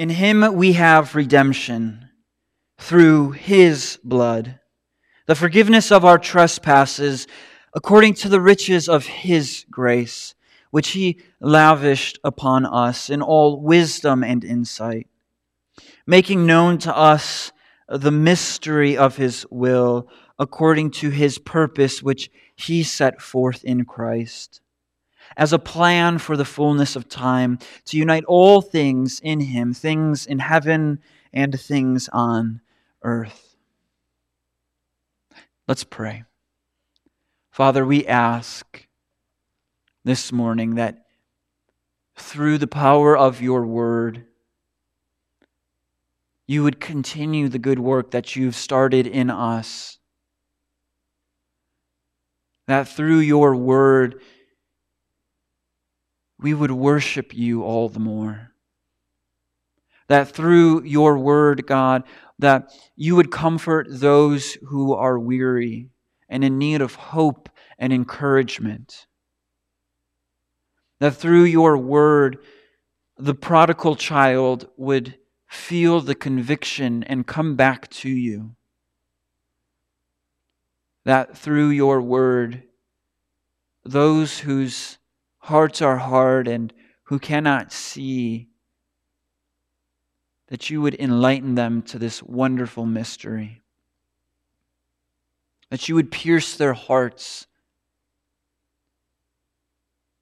In him we have redemption through his blood, the forgiveness of our trespasses according to the riches of his grace, which he lavished upon us in all wisdom and insight, making known to us the mystery of his will according to his purpose, which he set forth in Christ as a plan for the fullness of time, to unite all things in him, things in heaven and things on earth. Let's pray. Father, we ask this morning that through the power of your word, you would continue the good work that you've started in us. That through your word, we would worship you all the more. That through your word, God, that you would comfort those who are weary and in need of hope and encouragement. That through your word, the prodigal child would feel the conviction and come back to you. That through your word, those whose hearts are hard and who cannot see, that you would enlighten them to this wonderful mystery. That you would pierce their hearts.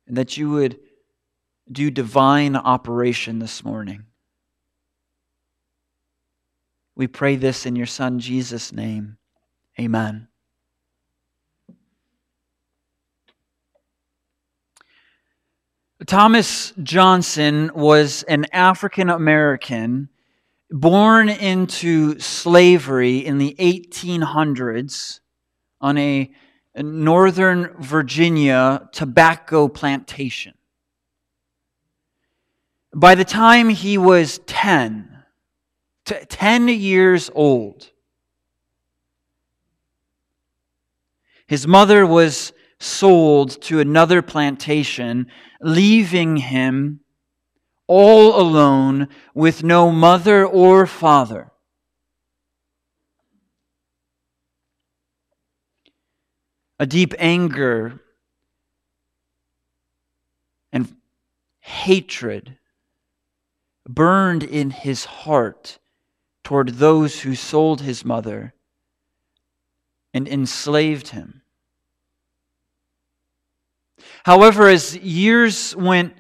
And that you would do divine operation this morning. We pray this in your Son, Jesus' name. Amen. Thomas Johnson was an African American born into slavery in the 1800s on a, Northern Virginia tobacco plantation. By the time he was 10, t- 10 years old, his mother was sold to another plantation, leaving him all alone with no mother or father. A deep anger and hatred burned in his heart toward those who sold his mother and enslaved him. However, as years went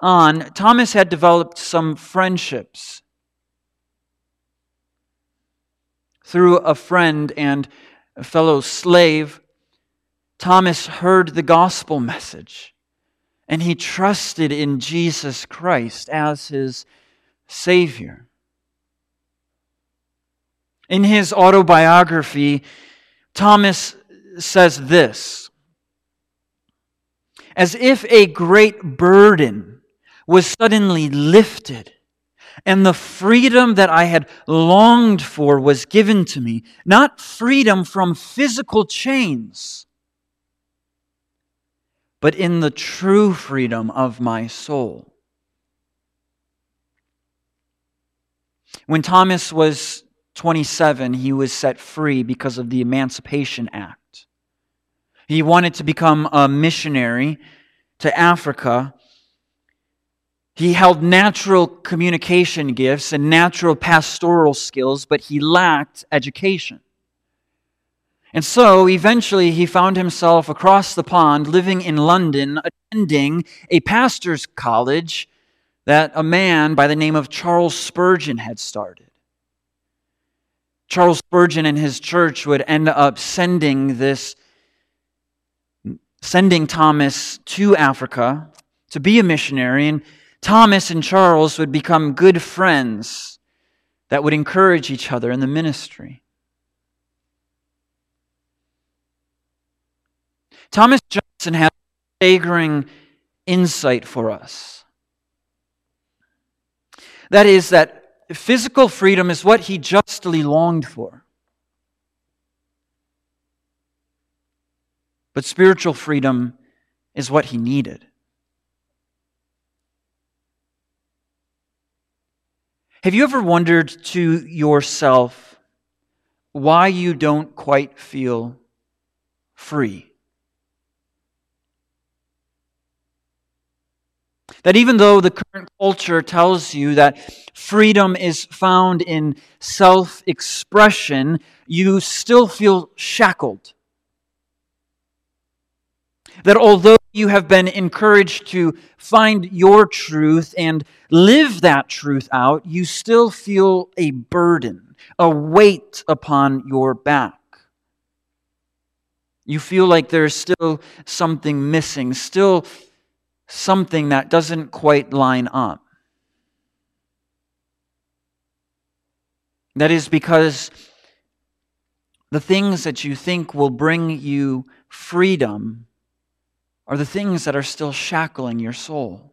on, Thomas had developed some friendships. Through a friend and a fellow slave, Thomas heard the gospel message and he trusted in Jesus Christ as his Savior. In his autobiography, Thomas says this as if a great burden was suddenly lifted and the freedom that I had longed for was given to me. Not freedom from physical chains, but in the true freedom of my soul. When Thomas was 27, he was set free because of the Emancipation Act. He wanted to become a missionary to Africa. He held natural communication gifts and natural pastoral skills, but he lacked education. And so eventually he found himself across the pond living in London, attending a pastor's college that a man by the name of Charles Spurgeon had started. Charles Spurgeon and his church would end up sending this sending Thomas to Africa to be a missionary, and Thomas and Charles would become good friends that would encourage each other in the ministry. Thomas Johnson has a staggering insight for us. That is, that physical freedom is what he justly longed for. But spiritual freedom is what he needed. Have you ever wondered to yourself why you don't quite feel free? That even though the current culture tells you that freedom is found in self expression, you still feel shackled. That although you have been encouraged to find your truth and live that truth out, you still feel a burden, a weight upon your back. You feel like there's still something missing, still something that doesn't quite line up. That is because the things that you think will bring you freedom are the things that are still shackling your soul.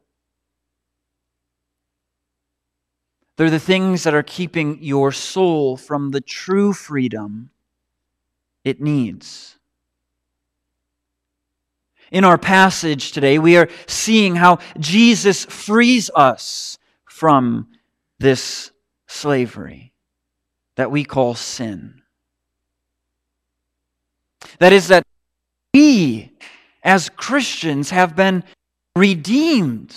They're the things that are keeping your soul from the true freedom it needs. In our passage today, we are seeing how Jesus frees us from this slavery that we call sin. That is, that we as Christians have been redeemed,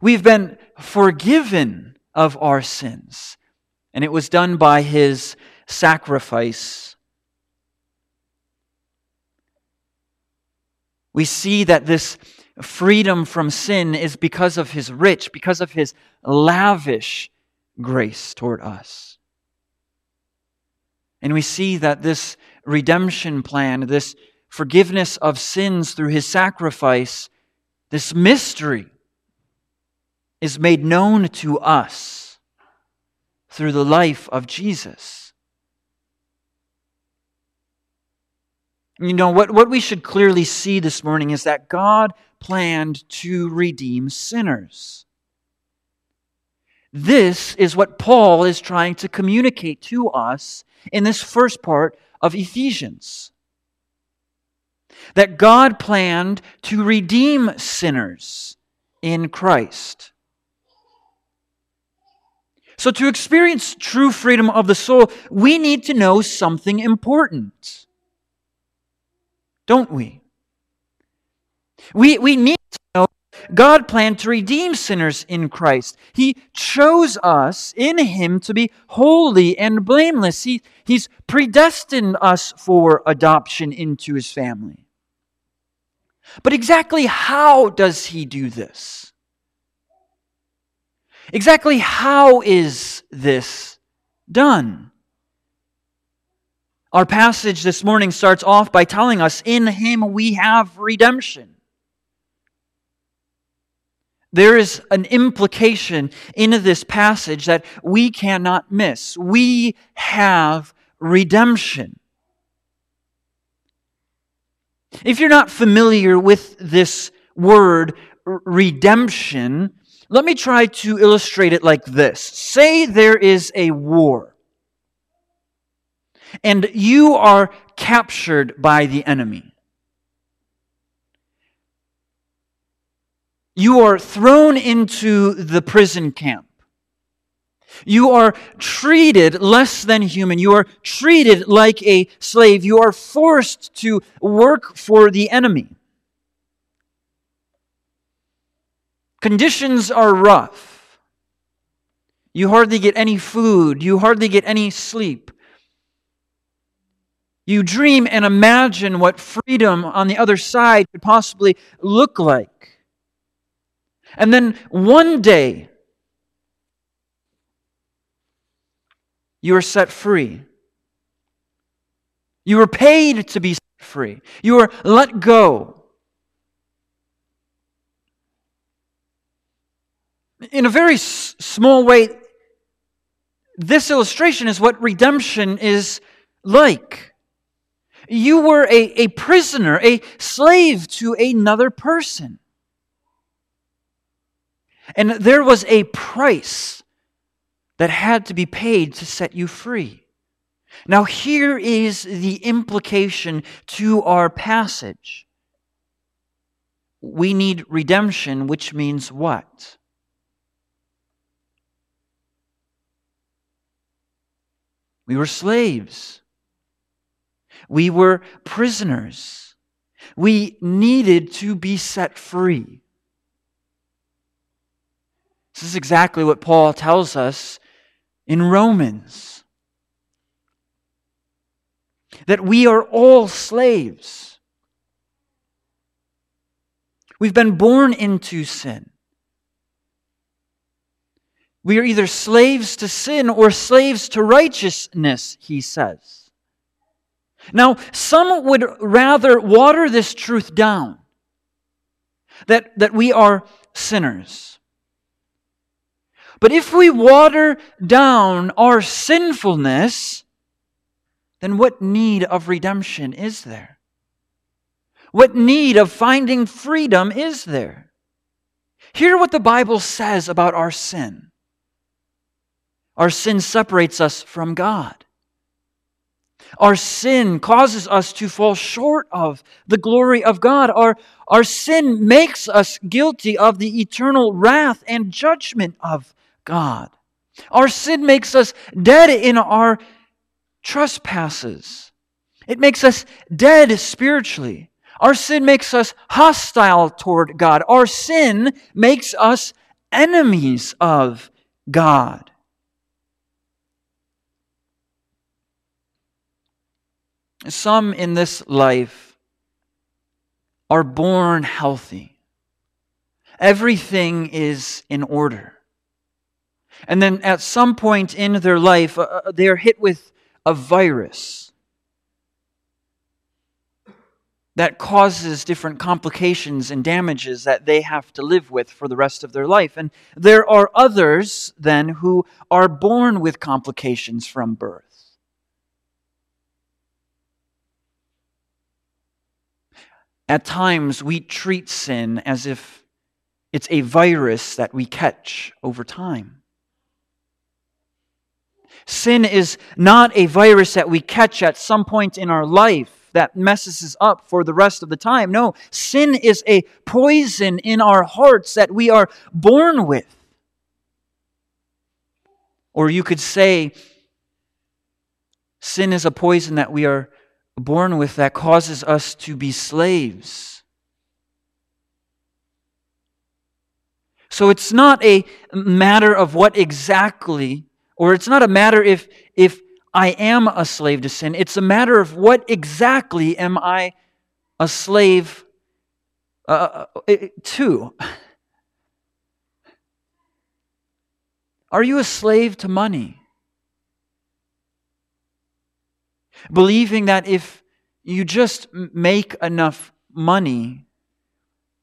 we've been forgiven of our sins. And it was done by his sacrifice we see that this freedom from sin is because of his rich, because of his lavish grace toward us. And we see that this redemption plan, this forgiveness of sins through his sacrifice, this mystery is made known to us through the life of Jesus. You know, what, what we should clearly see this morning is that God planned to redeem sinners. This is what Paul is trying to communicate to us in this first part of Ephesians. That God planned to redeem sinners in Christ. So, to experience true freedom of the soul, we need to know something important don't we? We, we need to know God planned to redeem sinners in Christ. He chose us in Him to be holy and blameless. He, he's predestined us for adoption into His family. But exactly how does He do this? Exactly how is this done? Our passage this morning starts off by telling us, In him we have redemption. There is an implication in this passage that we cannot miss. We have redemption. If you're not familiar with this word redemption, let me try to illustrate it like this. Say there is a war and you are captured by the enemy. You are thrown into the prison camp. You are treated less than human. You are treated like a slave. You are forced to work for the enemy. Conditions are rough. You hardly get any food. You hardly get any sleep. You dream and imagine what freedom on the other side could possibly look like. And then one day, you are set free. You were paid to be set free. You were let go. In a very s- small way, this illustration is what redemption is like. You were a, a prisoner, a slave to another person. And there was a price that had to be paid to set you free. Now, here is the implication to our passage. We need redemption, which means what? We were slaves. We were prisoners. We needed to be set free. This is exactly what Paul tells us in Romans that we are all slaves. We've been born into sin. We are either slaves to sin or slaves to righteousness, he says. Now, some would rather water this truth down that, that we are sinners. But if we water down our sinfulness, then what need of redemption is there? What need of finding freedom is there? Hear what the Bible says about our sin. Our sin separates us from God. Our sin causes us to fall short of the glory of God. Our, our sin makes us guilty of the eternal wrath and judgment of God. Our sin makes us dead in our trespasses. It makes us dead spiritually. Our sin makes us hostile toward God. Our sin makes us enemies of God. Some in this life are born healthy. Everything is in order. And then at some point in their life, uh, uh they are hit with a virus that causes different complications and damages that they have to live with for the rest of their life. And there are others then who are born with complications from birth. At times, we treat sin as if it's a virus that we catch over time. Sin is not a virus that we catch at some point in our life that messes us up for the rest of the time. No, sin is a poison in our hearts that we are born with. Or you could say, sin is a poison that we are born with that causes us to be slaves. So it's not a matter of what exactly, or it's not a matter if, if I am a slave to sin. It's a matter of what exactly am I a slave uh, uh to? Are you a slave to money? believing that if you just make enough money,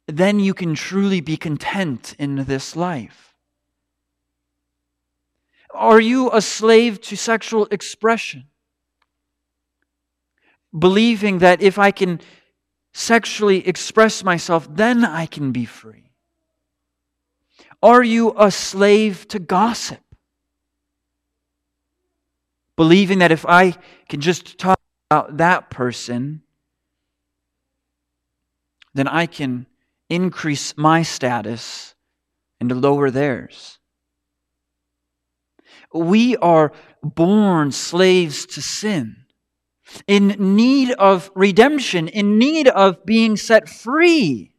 then you can truly be content in this life? Are you a slave to sexual expression? Believing that if I can sexually express myself, then I can be free? Are you a slave to gossip? believing that if I can just talk about that person, then I can increase my status and lower theirs. We are born slaves to sin, in need of redemption, in need of being set free.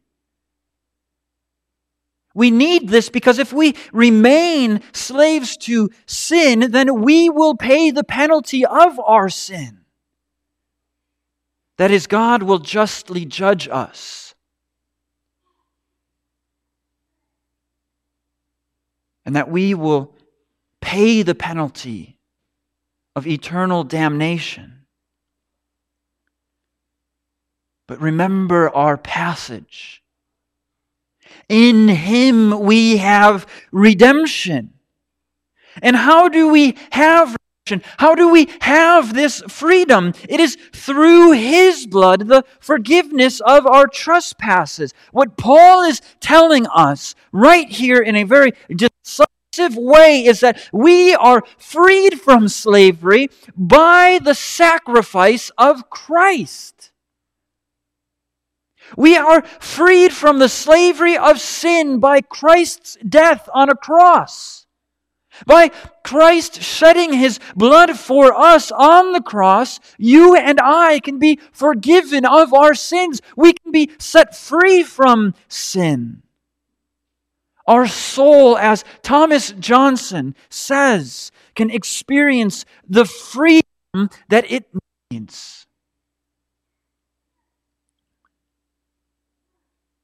We need this because if we remain slaves to sin, then we will pay the penalty of our sin. That is, God will justly judge us. And that we will pay the penalty of eternal damnation. But remember our passage in him we have redemption. And how do we have redemption? How do we have this freedom? It is through his blood, the forgiveness of our trespasses. What Paul is telling us right here in a very decisive way is that we are freed from slavery by the sacrifice of Christ. We are freed from the slavery of sin by Christ's death on a cross. By Christ shedding his blood for us on the cross, you and I can be forgiven of our sins. We can be set free from sin. Our soul, as Thomas Johnson says, can experience the freedom that it needs.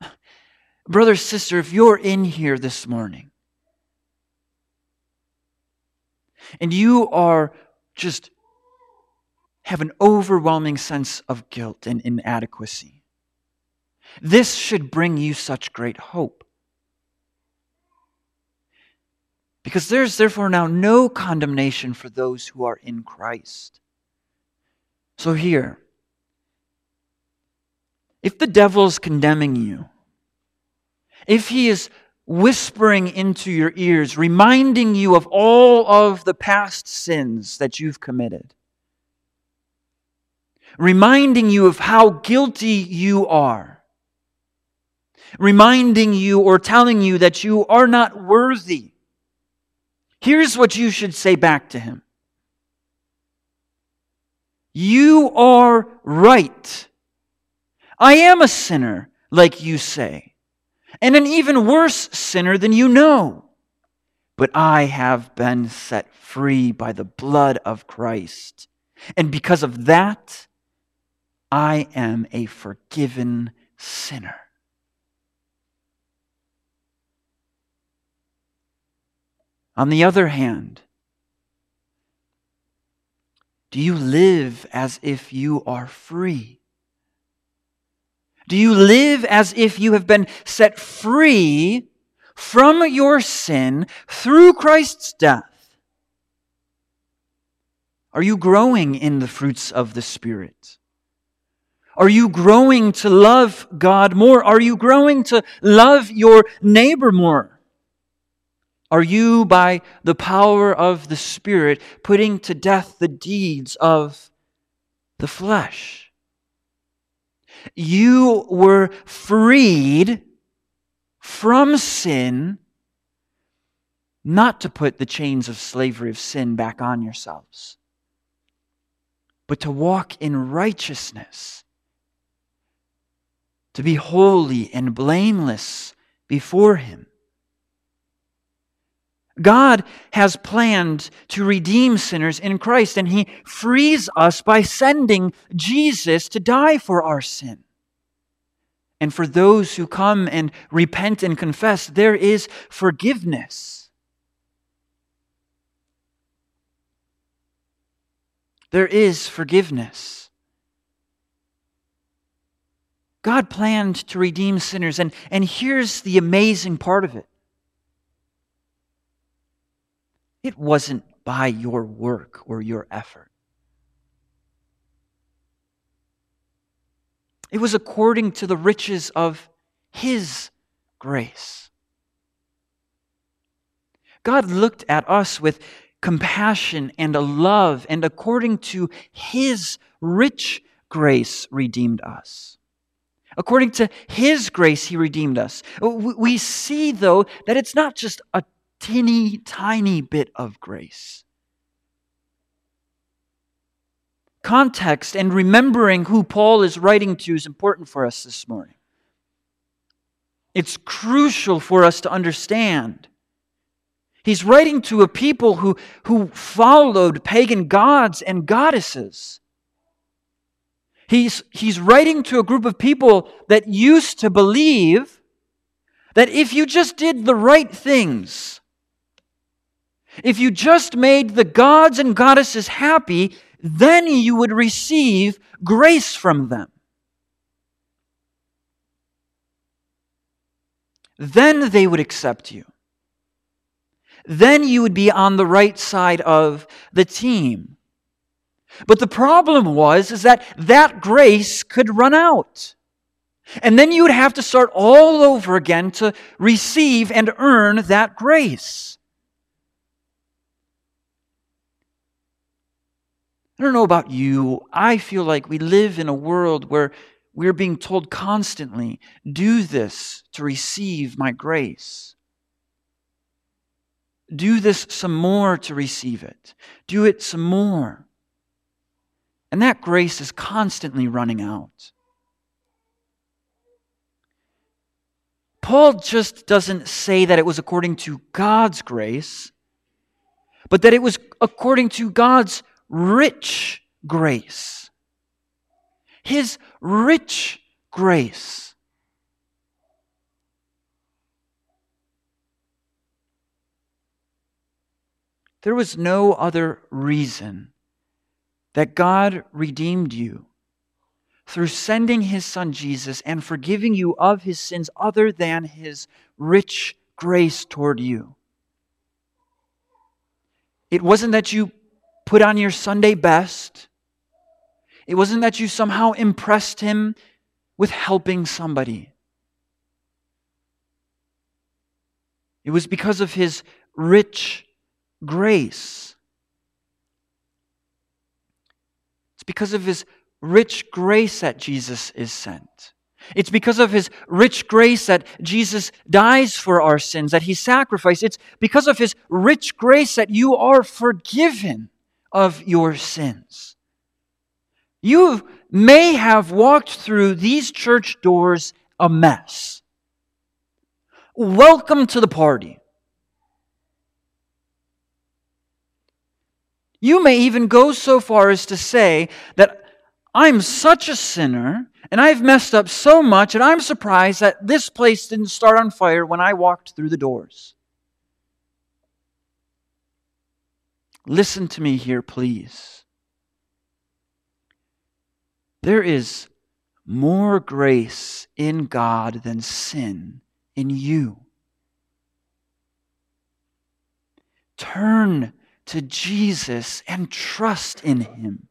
Brother, sister, if you're in here this morning and you are just have an overwhelming sense of guilt and inadequacy, this should bring you such great hope. Because there's therefore now no condemnation for those who are in Christ. So, here, if the devil's condemning you, if he is whispering into your ears, reminding you of all of the past sins that you've committed, reminding you of how guilty you are, reminding you or telling you that you are not worthy, here's what you should say back to him You are right. I am a sinner, like you say and an even worse sinner than you know. But I have been set free by the blood of Christ. And because of that, I am a forgiven sinner. On the other hand, do you live as if you are free? Do you live as if you have been set free from your sin through Christ's death? Are you growing in the fruits of the Spirit? Are you growing to love God more? Are you growing to love your neighbor more? Are you, by the power of the Spirit, putting to death the deeds of the flesh? You were freed from sin, not to put the chains of slavery of sin back on yourselves, but to walk in righteousness, to be holy and blameless before Him. God has planned to redeem sinners in Christ, and He frees us by sending Jesus to die for our sin. And for those who come and repent and confess, there is forgiveness. There is forgiveness. God planned to redeem sinners, and, and here's the amazing part of it it wasn't by your work or your effort. It was according to the riches of His grace. God looked at us with compassion and a love, and according to His rich grace, redeemed us. According to His grace, He redeemed us. We see, though, that it's not just a teeny tiny bit of grace. Context and remembering who Paul is writing to is important for us this morning. It's crucial for us to understand. He's writing to a people who, who followed pagan gods and goddesses. He's, he's writing to a group of people that used to believe that if you just did the right things, if you just made the gods and goddesses happy, then you would receive grace from them. Then they would accept you. Then you would be on the right side of the team. But the problem was is that that grace could run out. And then you would have to start all over again to receive and earn that grace. I don't know about you. I feel like we live in a world where we're being told constantly, do this to receive my grace. do this some more to receive it. Do it some more. And that grace is constantly running out. Paul just doesn't say that it was according to God's grace, but that it was according to God's rich grace. His rich grace. There was no other reason that God redeemed you through sending his son Jesus and forgiving you of his sins other than his rich grace toward you. It wasn't that you put on your Sunday best. It wasn't that you somehow impressed him with helping somebody. It was because of his rich grace. It's because of his rich grace that Jesus is sent. It's because of his rich grace that Jesus dies for our sins, that he sacrificed. It's because of his rich grace that you are forgiven of your sins. You may have walked through these church doors a mess. Welcome to the party. You may even go so far as to say that I'm such a sinner and I've messed up so much, and I'm surprised that this place didn't start on fire when I walked through the doors. Listen to me here, please. There is more grace in God than sin in you. Turn to Jesus and trust in Him.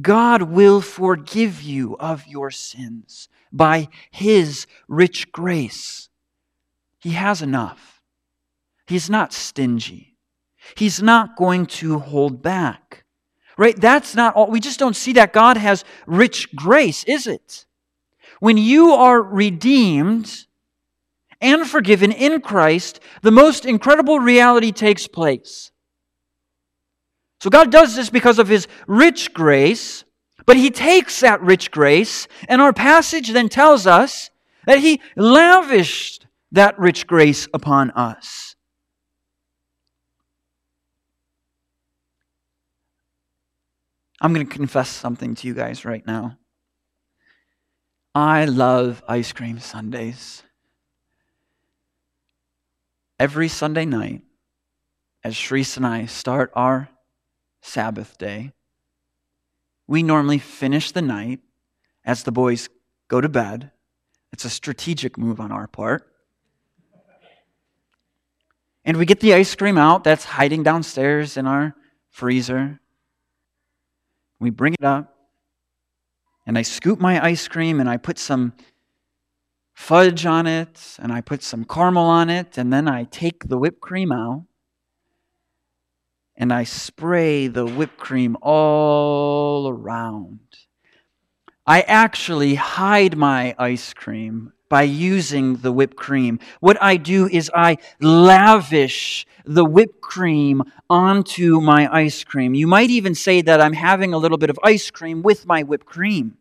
God will forgive you of your sins by His rich grace. He has enough. He's not stingy. He's not going to hold back. Right? That's not all. We just don't see that God has rich grace, is it? When you are redeemed and forgiven in Christ, the most incredible reality takes place. So God does this because of his rich grace, but he takes that rich grace, and our passage then tells us that he lavished that rich grace upon us. I'm going to confess something to you guys right now. I love ice cream sundaes. Every Sunday night, as Shreese and I start our Sabbath day. We normally finish the night as the boys go to bed. It's a strategic move on our part. And we get the ice cream out that's hiding downstairs in our freezer. We bring it up, and I scoop my ice cream and I put some fudge on it, and I put some caramel on it, and then I take the whipped cream out and I spray the whipped cream all around. I actually hide my ice cream by using the whipped cream. What I do is I lavish the whipped cream onto my ice cream. You might even say that I'm having a little bit of ice cream with my whipped cream.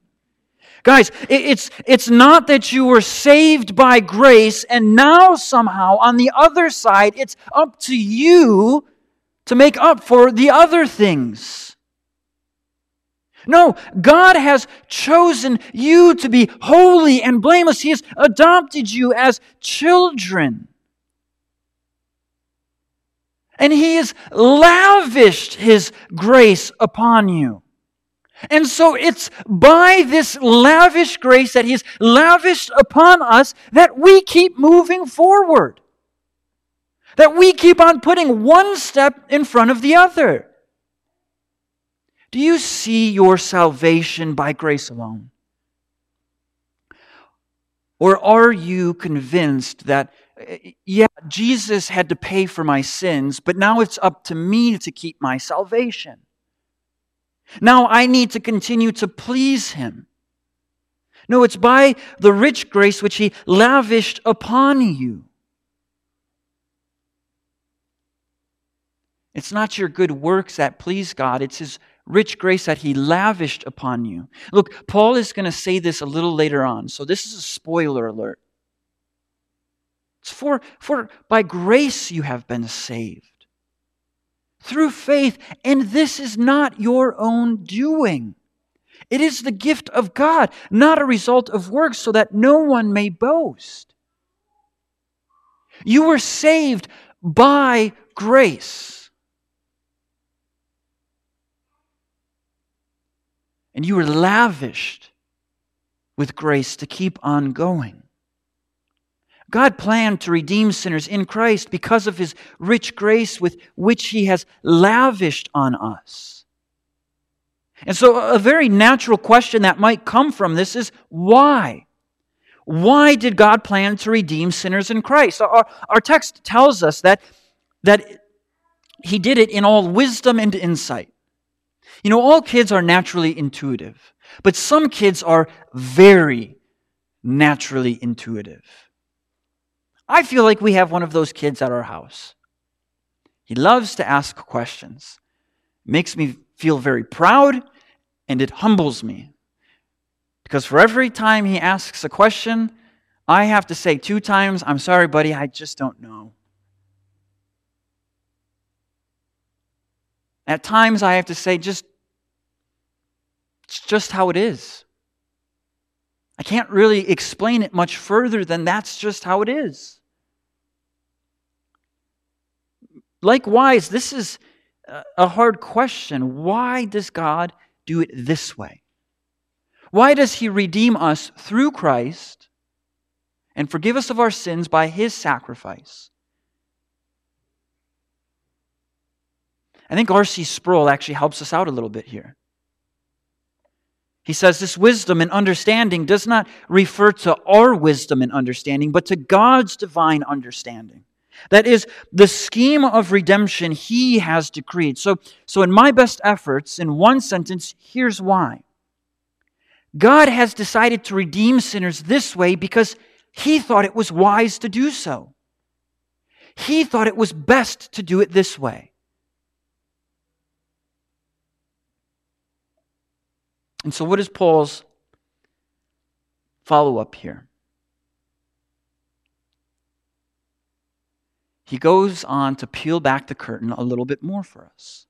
Guys, it's, it's not that you were saved by grace and now somehow on the other side, it's up to you to make up for the other things. No, God has chosen you to be holy and blameless. He has adopted you as children. And He has lavished His grace upon you. And so it's by this lavish grace that He has lavished upon us that we keep moving forward. That we keep on putting one step in front of the other. Do you see your salvation by grace alone? Or are you convinced that, eh, yeah, Jesus had to pay for my sins, but now it's up to me to keep my salvation? Now I need to continue to please Him. No, it's by the rich grace which He lavished upon you. It's not your good works that please God, it's His rich grace that He lavished upon you. Look, Paul is going to say this a little later on, so this is a spoiler alert. It's for, for by grace you have been saved through faith, and this is not your own doing. It is the gift of God, not a result of works, so that no one may boast. You were saved by grace. And you were lavished with grace to keep on going. God planned to redeem sinners in Christ because of his rich grace with which he has lavished on us. And so, a very natural question that might come from this is why? Why did God plan to redeem sinners in Christ? Our, our text tells us that, that he did it in all wisdom and insight. You know, all kids are naturally intuitive, but some kids are very naturally intuitive. I feel like we have one of those kids at our house. He loves to ask questions. makes me feel very proud and it humbles me. Because for every time he asks a question, I have to say two times, I'm sorry, buddy, I just don't know. At times I have to say, just, it's just how it is. I can't really explain it much further than that's just how it is. Likewise, this is a hard question. Why does God do it this way? Why does He redeem us through Christ and forgive us of our sins by His sacrifice? I think R.C. Sproul actually helps us out a little bit here. He says this wisdom and understanding does not refer to our wisdom and understanding, but to God's divine understanding. That is the scheme of redemption he has decreed. So, so in my best efforts, in one sentence, here's why. God has decided to redeem sinners this way because he thought it was wise to do so. He thought it was best to do it this way. And so, what is Paul's follow up here? he goes on to peel back the curtain a little bit more for us.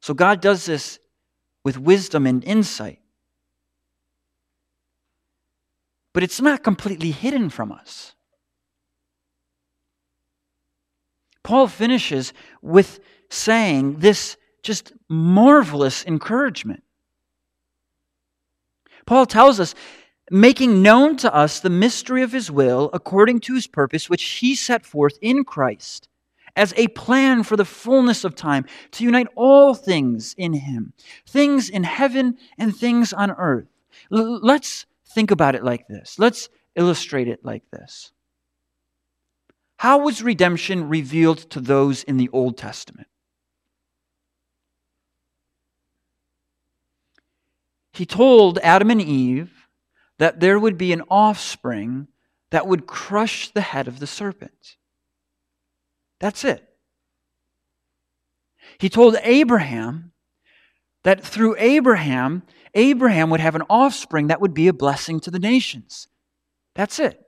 So God does this with wisdom and insight. But it's not completely hidden from us. Paul finishes with saying this just marvelous encouragement. Paul tells us making known to us the mystery of his will according to his purpose, which he set forth in Christ as a plan for the fullness of time to unite all things in him, things in heaven and things on earth. L- let's think about it like this. Let's illustrate it like this. How was redemption revealed to those in the Old Testament? He told Adam and Eve that there would be an offspring that would crush the head of the serpent. That's it. He told Abraham that through Abraham, Abraham would have an offspring that would be a blessing to the nations. That's it.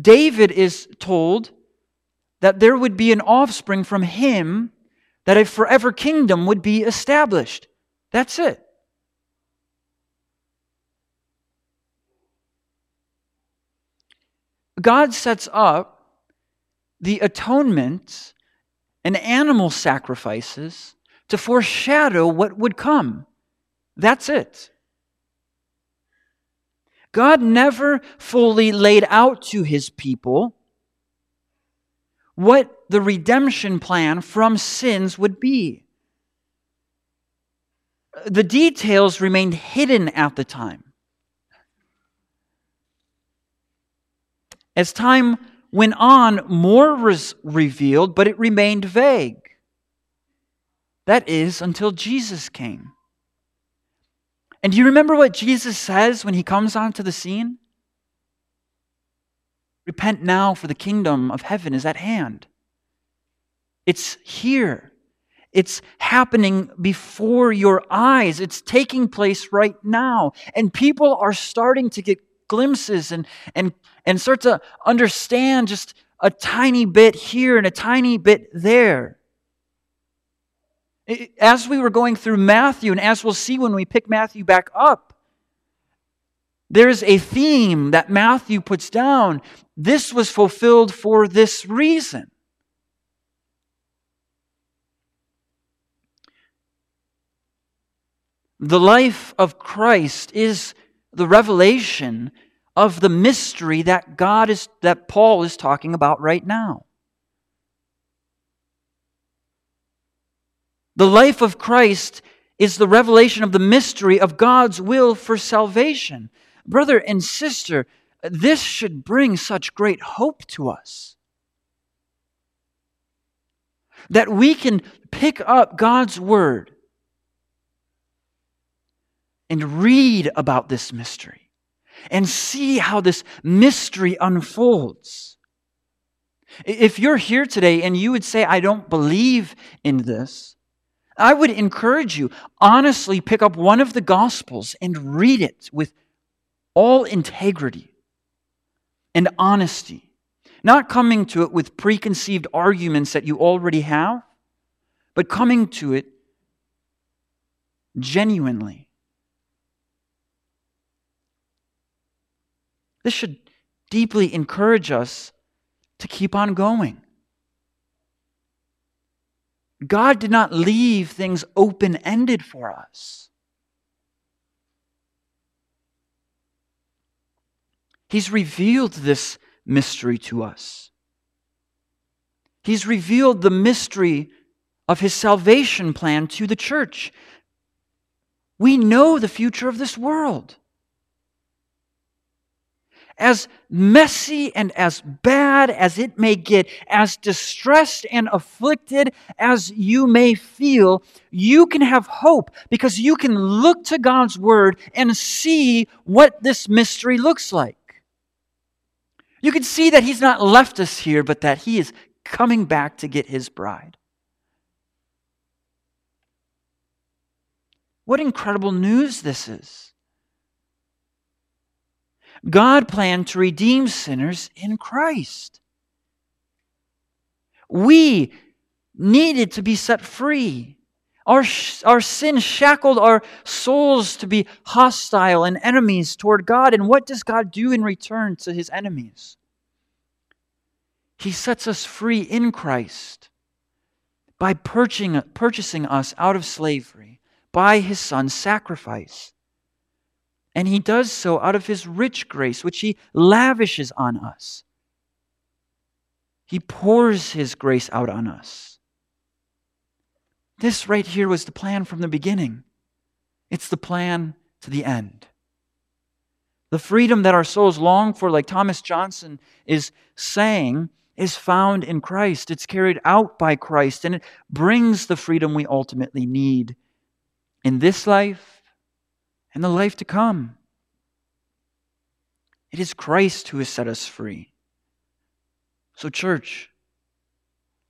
David is told that there would be an offspring from him, that a forever kingdom would be established. That's it. God sets up the atonement and animal sacrifices to foreshadow what would come. That's it. God never fully laid out to his people what the redemption plan from sins would be. The details remained hidden at the time. As time went on, more was revealed, but it remained vague. That is, until Jesus came. And do you remember what Jesus says when he comes onto the scene? Repent now, for the kingdom of heaven is at hand. It's here. It's happening before your eyes. It's taking place right now. And people are starting to get glimpses and, and, and start to understand just a tiny bit here and a tiny bit there. As we were going through Matthew, and as we'll see when we pick Matthew back up, there's a theme that Matthew puts down. This was fulfilled for this reason. The life of Christ is the revelation of the mystery that God is that Paul is talking about right now. The life of Christ is the revelation of the mystery of God's will for salvation. Brother and sister, this should bring such great hope to us. That we can pick up God's Word and read about this mystery and see how this mystery unfolds. If you're here today and you would say, I don't believe in this, I would encourage you, honestly, pick up one of the Gospels and read it with all integrity and honesty. Not coming to it with preconceived arguments that you already have, but coming to it genuinely This should deeply encourage us to keep on going. God did not leave things open ended for us. He's revealed this mystery to us. He's revealed the mystery of his salvation plan to the church. We know the future of this world as messy and as bad as it may get, as distressed and afflicted as you may feel, you can have hope because you can look to God's Word and see what this mystery looks like. You can see that He's not left us here, but that He is coming back to get His bride. What incredible news this is! God planned to redeem sinners in Christ. We needed to be set free. Our, our sin shackled our souls to be hostile and enemies toward God. And what does God do in return to his enemies? He sets us free in Christ by purchasing, purchasing us out of slavery by his son's sacrifice. And he does so out of his rich grace, which he lavishes on us. He pours his grace out on us. This right here was the plan from the beginning. It's the plan to the end. The freedom that our souls long for, like Thomas Johnson is saying, is found in Christ. It's carried out by Christ, and it brings the freedom we ultimately need in this life and the life to come. It is Christ who has set us free. So, church,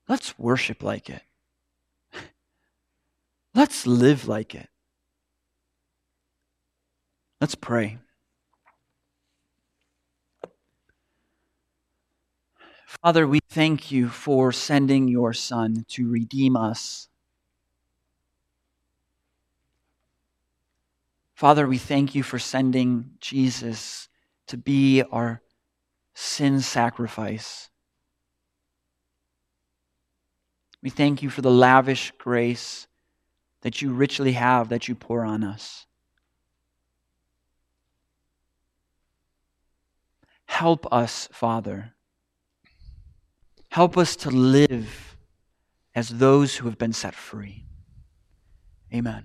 let's worship like it. Let's live like it. Let's pray. Father, we thank you for sending your Son to redeem us Father, we thank you for sending Jesus to be our sin sacrifice. We thank you for the lavish grace that you richly have, that you pour on us. Help us, Father. Help us to live as those who have been set free. Amen.